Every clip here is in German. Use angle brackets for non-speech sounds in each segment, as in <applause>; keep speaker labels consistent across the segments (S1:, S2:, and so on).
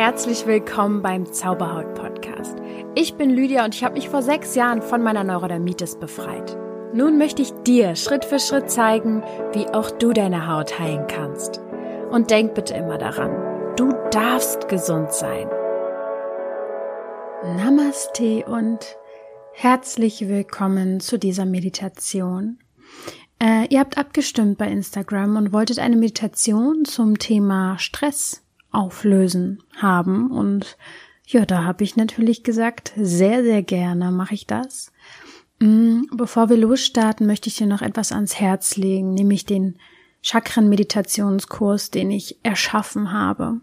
S1: Herzlich willkommen beim Zauberhaut Podcast. Ich bin Lydia und ich habe mich vor sechs Jahren von meiner Neurodermitis befreit. Nun möchte ich dir Schritt für Schritt zeigen, wie auch du deine Haut heilen kannst. Und denk bitte immer daran, du darfst gesund sein. Namaste und herzlich willkommen zu dieser Meditation. Äh, ihr habt abgestimmt bei Instagram und wolltet eine Meditation zum Thema Stress auflösen haben. Und ja, da habe ich natürlich gesagt, sehr, sehr gerne mache ich das. Mm, bevor wir losstarten, möchte ich dir noch etwas ans Herz legen, nämlich den Chakren-Meditationskurs, den ich erschaffen habe.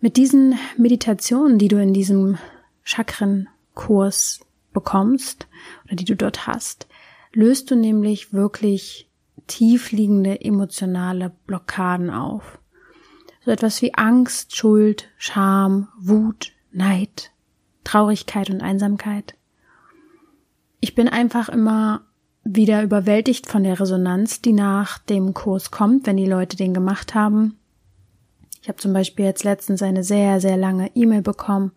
S1: Mit diesen Meditationen, die du in diesem Chakrenkurs bekommst oder die du dort hast, löst du nämlich wirklich tiefliegende emotionale Blockaden auf. So etwas wie Angst, Schuld, Scham, Wut, Neid, Traurigkeit und Einsamkeit. Ich bin einfach immer wieder überwältigt von der Resonanz, die nach dem Kurs kommt, wenn die Leute den gemacht haben. Ich habe zum Beispiel jetzt letztens eine sehr, sehr lange E-Mail bekommen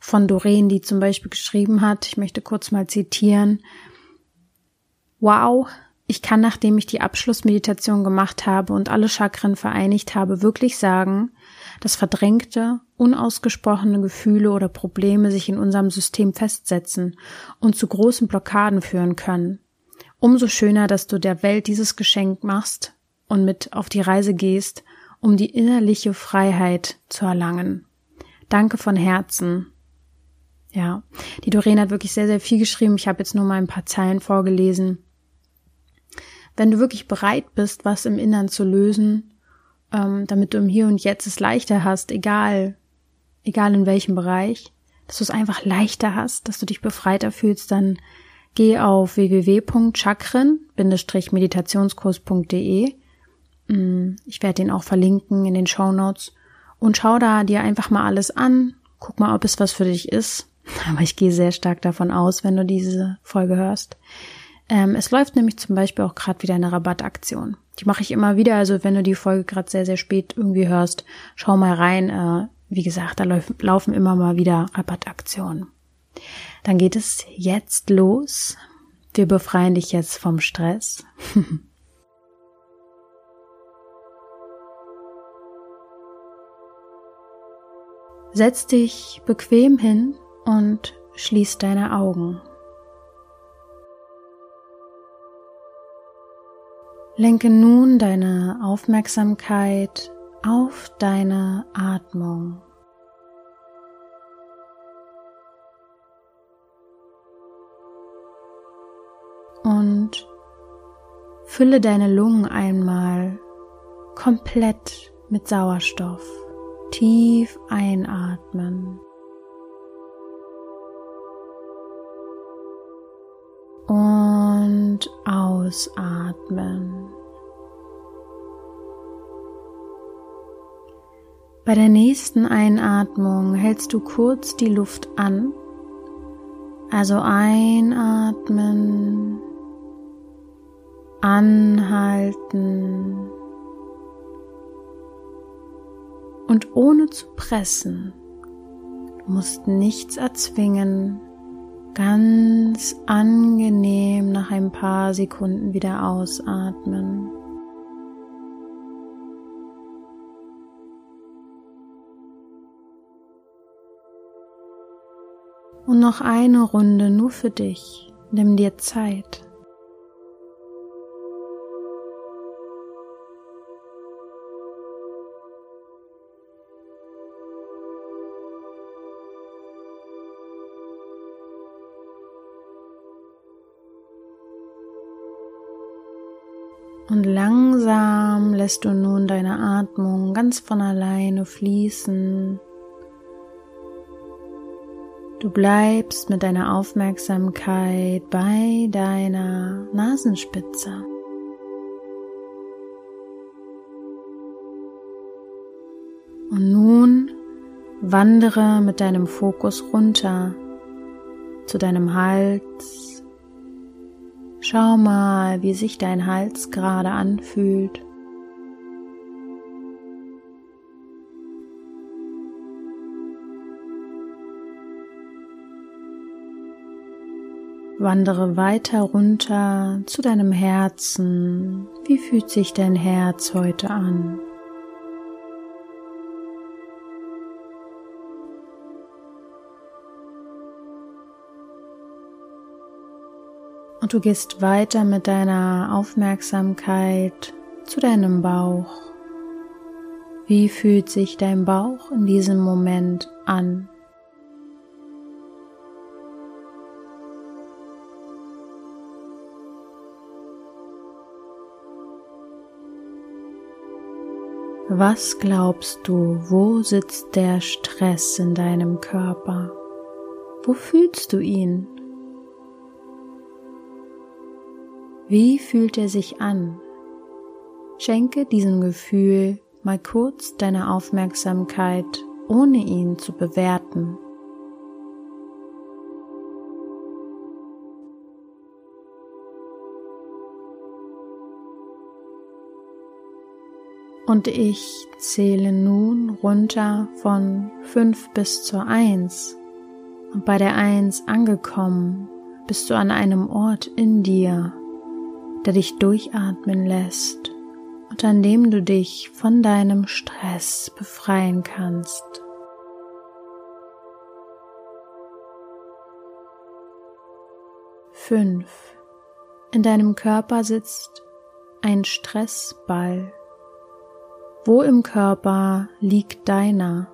S1: von Doreen, die zum Beispiel geschrieben hat, ich möchte kurz mal zitieren, Wow, ich kann, nachdem ich die Abschlussmeditation gemacht habe und alle Chakren vereinigt habe, wirklich sagen, dass verdrängte, unausgesprochene Gefühle oder Probleme sich in unserem System festsetzen und zu großen Blockaden führen können. Umso schöner, dass du der Welt dieses Geschenk machst und mit auf die Reise gehst, um die innerliche Freiheit zu erlangen. Danke von Herzen. Ja, die Doreen hat wirklich sehr, sehr viel geschrieben. Ich habe jetzt nur mal ein paar Zeilen vorgelesen wenn du wirklich bereit bist, was im Innern zu lösen, ähm, damit du im Hier und Jetzt es leichter hast, egal, egal in welchem Bereich, dass du es einfach leichter hast, dass du dich befreiter fühlst, dann geh auf www.chakren-meditationskurs.de. Mm, ich werde den auch verlinken in den Show Notes und schau da dir einfach mal alles an. Guck mal, ob es was für dich ist. <laughs> Aber ich gehe sehr stark davon aus, wenn du diese Folge hörst. Ähm, es läuft nämlich zum Beispiel auch gerade wieder eine Rabattaktion. Die mache ich immer wieder. Also wenn du die Folge gerade sehr, sehr spät irgendwie hörst, schau mal rein. Äh, wie gesagt, da lauf, laufen immer mal wieder Rabattaktionen. Dann geht es jetzt los. Wir befreien dich jetzt vom Stress. <laughs> Setz dich bequem hin und schließ deine Augen. Lenke nun deine Aufmerksamkeit auf deine Atmung. Und fülle deine Lungen einmal komplett mit Sauerstoff. Tief einatmen. und ausatmen. Bei der nächsten Einatmung hältst du kurz die Luft an. Also einatmen, anhalten und ohne zu pressen. Du musst nichts erzwingen, ganz angenehm nach ein paar Sekunden wieder ausatmen. Und noch eine Runde nur für dich. Nimm dir Zeit. Und langsam lässt du nun deine Atmung ganz von alleine fließen. Du bleibst mit deiner Aufmerksamkeit bei deiner Nasenspitze. Und nun wandere mit deinem Fokus runter zu deinem Hals, Schau mal, wie sich dein Hals gerade anfühlt. Wandere weiter runter zu deinem Herzen. Wie fühlt sich dein Herz heute an? Und du gehst weiter mit deiner Aufmerksamkeit zu deinem Bauch. Wie fühlt sich dein Bauch in diesem Moment an? Was glaubst du, wo sitzt der Stress in deinem Körper? Wo fühlst du ihn? Wie fühlt er sich an? Schenke diesem Gefühl mal kurz deine Aufmerksamkeit, ohne ihn zu bewerten. Und ich zähle nun runter von fünf bis zur eins. Und bei der eins angekommen, bist du an einem Ort in dir, der dich durchatmen lässt und an dem du dich von deinem Stress befreien kannst. Fünf. In deinem Körper sitzt ein Stressball. Wo im Körper liegt deiner?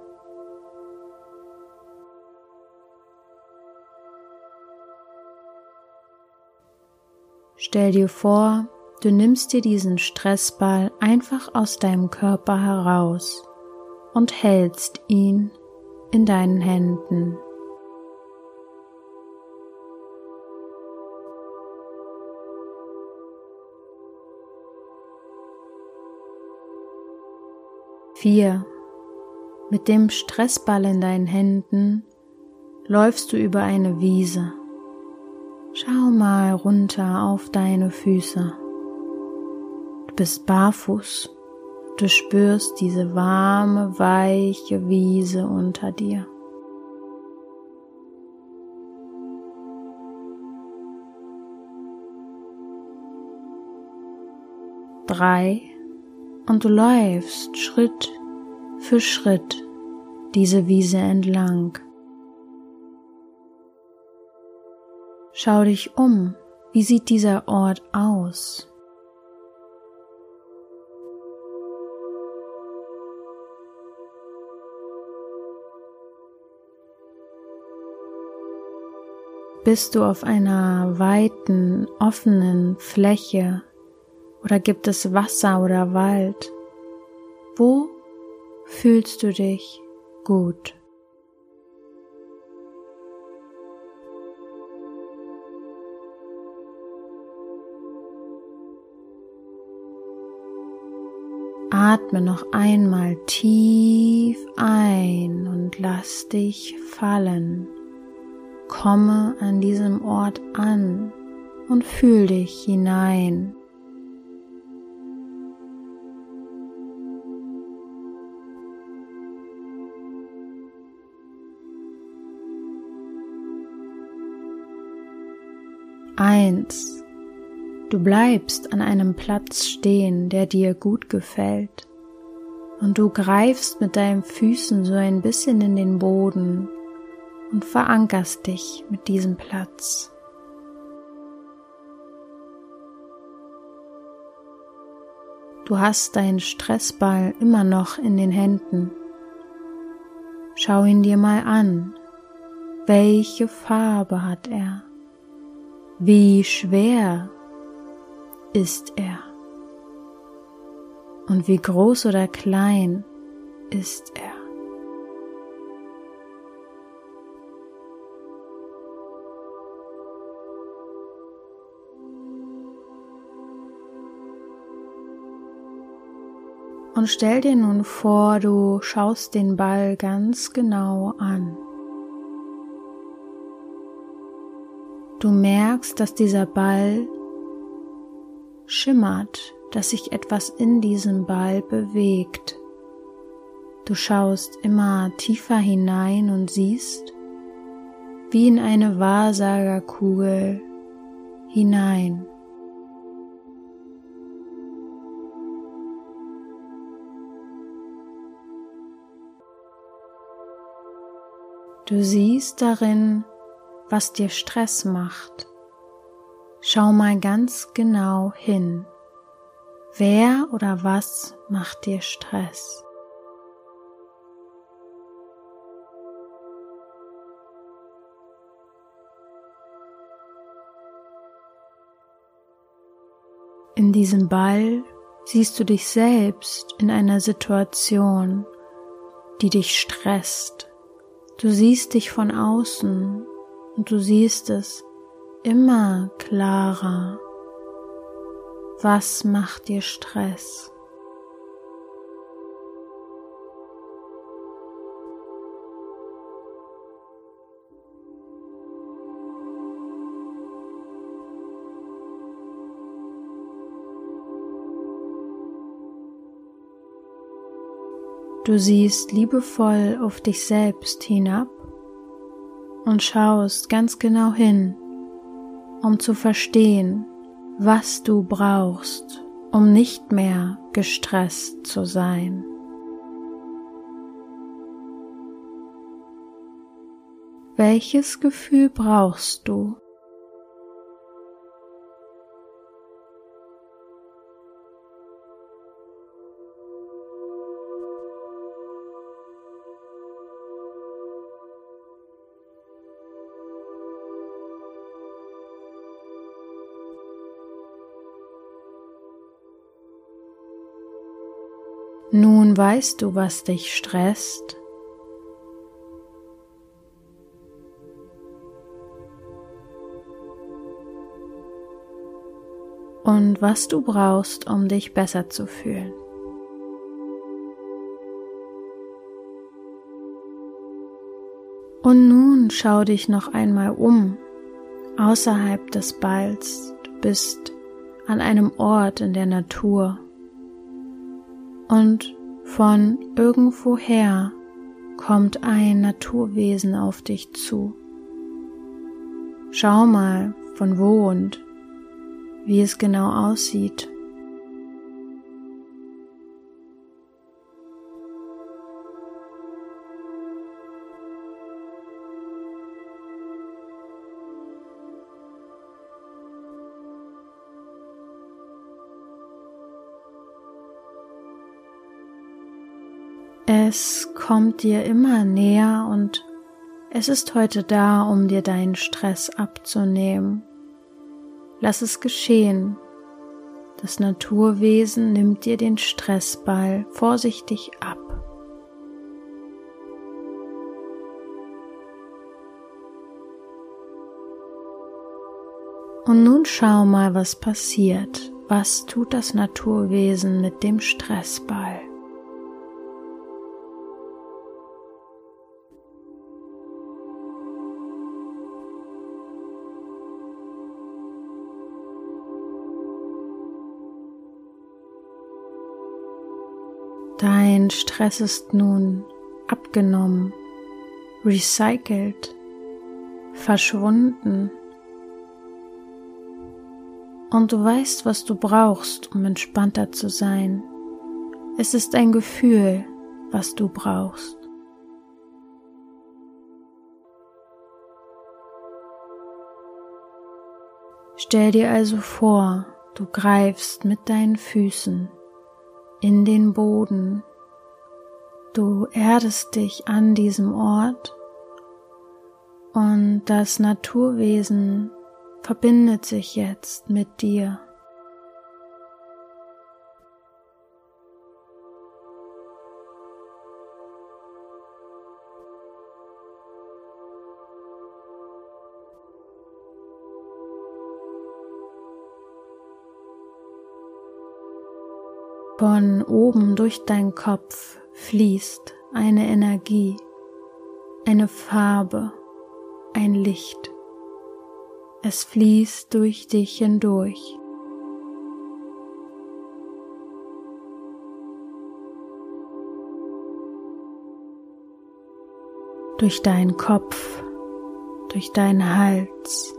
S1: Stell dir vor, du nimmst dir diesen Stressball einfach aus deinem Körper heraus und hältst ihn in deinen Händen. Vier. Mit dem Stressball in deinen Händen läufst du über eine Wiese. Schau mal runter auf deine Füße. Du bist barfuß. Du spürst diese warme, weiche Wiese unter dir. Drei und du läufst Schritt für Schritt diese Wiese entlang. Schau dich um, wie sieht dieser Ort aus? Bist du auf einer weiten, offenen Fläche oder gibt es Wasser oder Wald? Wo fühlst du dich gut? Atme noch einmal tief ein und lass dich fallen. Komme an diesem Ort an und fühl dich hinein. Eins. Du bleibst an einem Platz stehen, der dir gut gefällt. Und du greifst mit deinen Füßen so ein bisschen in den Boden und verankerst dich mit diesem Platz. Du hast deinen Stressball immer noch in den Händen. Schau ihn dir mal an. Welche Farbe hat er? Wie schwer ist er? Und wie groß oder klein ist er? Und stell dir nun vor, du schaust den Ball ganz genau an. Du merkst, dass dieser Ball schimmert, dass sich etwas in diesem Ball bewegt. Du schaust immer tiefer hinein und siehst, wie in eine Wahrsagerkugel hinein. Du siehst darin, was dir Stress macht. Schau mal ganz genau hin. Wer oder was macht dir Stress? In diesem Ball siehst du dich selbst in einer Situation, die dich stresst. Du siehst dich von außen und du siehst es immer klarer. Was macht dir Stress? Du siehst liebevoll auf dich selbst hinab und schaust ganz genau hin, um zu verstehen, was du brauchst, um nicht mehr gestresst zu sein. Welches Gefühl brauchst du? Nun weißt du, was dich stresst. Und was du brauchst, um dich besser zu fühlen. Und nun schau dich noch einmal um, außerhalb des Balls. Du bist an einem Ort in der Natur und von irgendwoher kommt ein Naturwesen auf dich zu. Schau mal, von wo und wie es genau aussieht. Es kommt dir immer näher und es ist heute da, um dir deinen Stress abzunehmen. Lass es geschehen. Das Naturwesen nimmt dir den Stressball vorsichtig ab. Und nun schau mal, was passiert. Was tut das Naturwesen mit dem Stressball? Dein Stress ist nun abgenommen, recycelt, verschwunden. Und du weißt, was du brauchst, um entspannter zu sein. Es ist ein Gefühl, was du brauchst. Stell dir also vor, du greifst mit deinen Füßen in den Boden. Du erdest dich an diesem Ort und das Naturwesen verbindet sich jetzt mit dir. Von oben durch deinen Kopf fließt eine Energie, eine Farbe, ein Licht. Es fließt durch dich hindurch. Durch deinen Kopf, durch deinen Hals,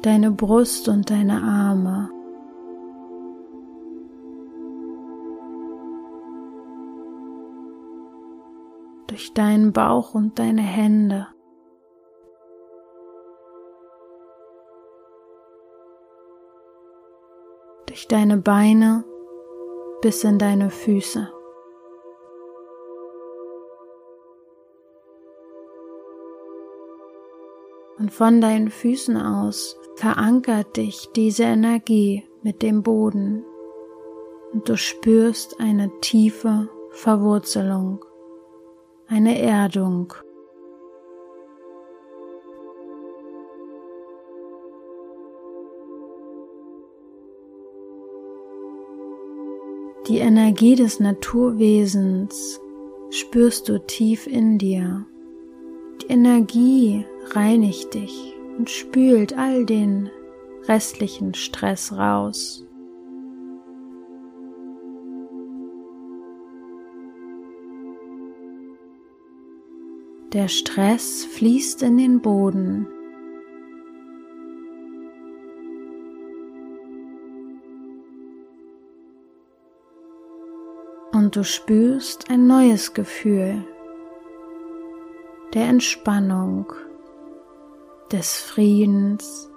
S1: deine Brust und deine Arme. Durch deinen Bauch und deine Hände. Durch deine Beine bis in deine Füße. Und von deinen Füßen aus verankert dich diese Energie mit dem Boden und du spürst eine tiefe Verwurzelung, eine Erdung. Die Energie des Naturwesens spürst du tief in dir. Energie reinigt dich und spült all den restlichen Stress raus. Der Stress fließt in den Boden. Und du spürst ein neues Gefühl der Entspannung des Friedens,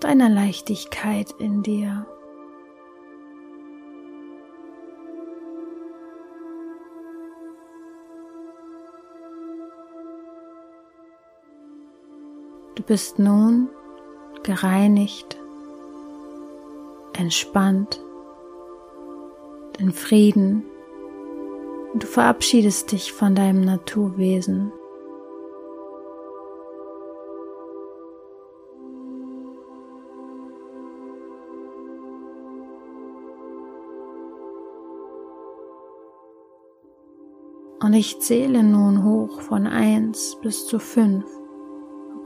S1: deiner Leichtigkeit in dir. Du bist nun gereinigt, entspannt, in Frieden du verabschiedest dich von deinem Naturwesen. Und ich zähle nun hoch von eins bis zu fünf.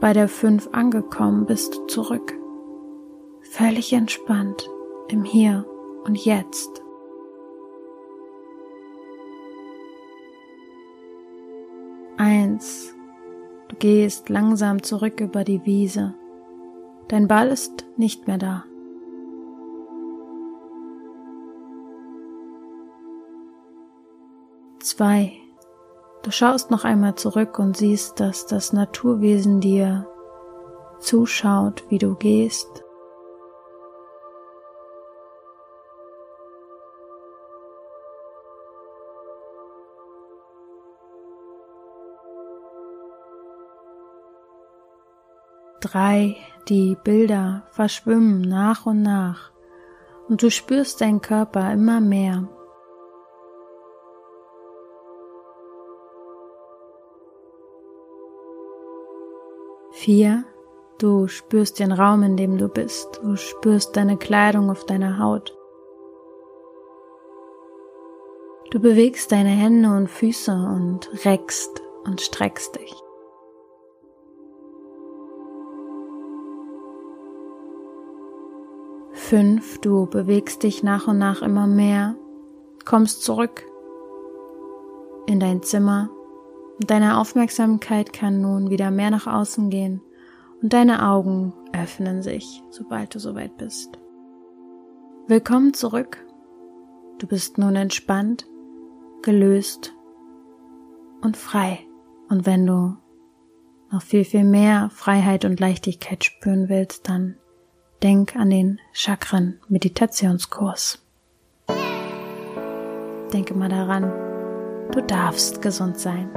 S1: Bei der fünf angekommen bist du zurück. Völlig entspannt im Hier und Jetzt. Eins. Du gehst langsam zurück über die Wiese. Dein Ball ist nicht mehr da. Zwei. Du schaust noch einmal zurück und siehst, dass das Naturwesen dir zuschaut, wie du gehst. Drei, die Bilder verschwimmen nach und nach und du spürst deinen Körper immer mehr. Vier, du spürst den Raum, in dem du bist. Du spürst deine Kleidung auf deiner Haut. Du bewegst deine Hände und Füße und reckst und streckst dich. Fünf, du bewegst dich nach und nach immer mehr, kommst zurück in dein Zimmer Deine Aufmerksamkeit kann nun wieder mehr nach außen gehen und deine Augen öffnen sich, sobald du soweit bist. Willkommen zurück. Du bist nun entspannt, gelöst und frei. Und wenn du noch viel, viel mehr Freiheit und Leichtigkeit spüren willst, dann denk an den Chakren-Meditationskurs. Denke mal daran, du darfst gesund sein.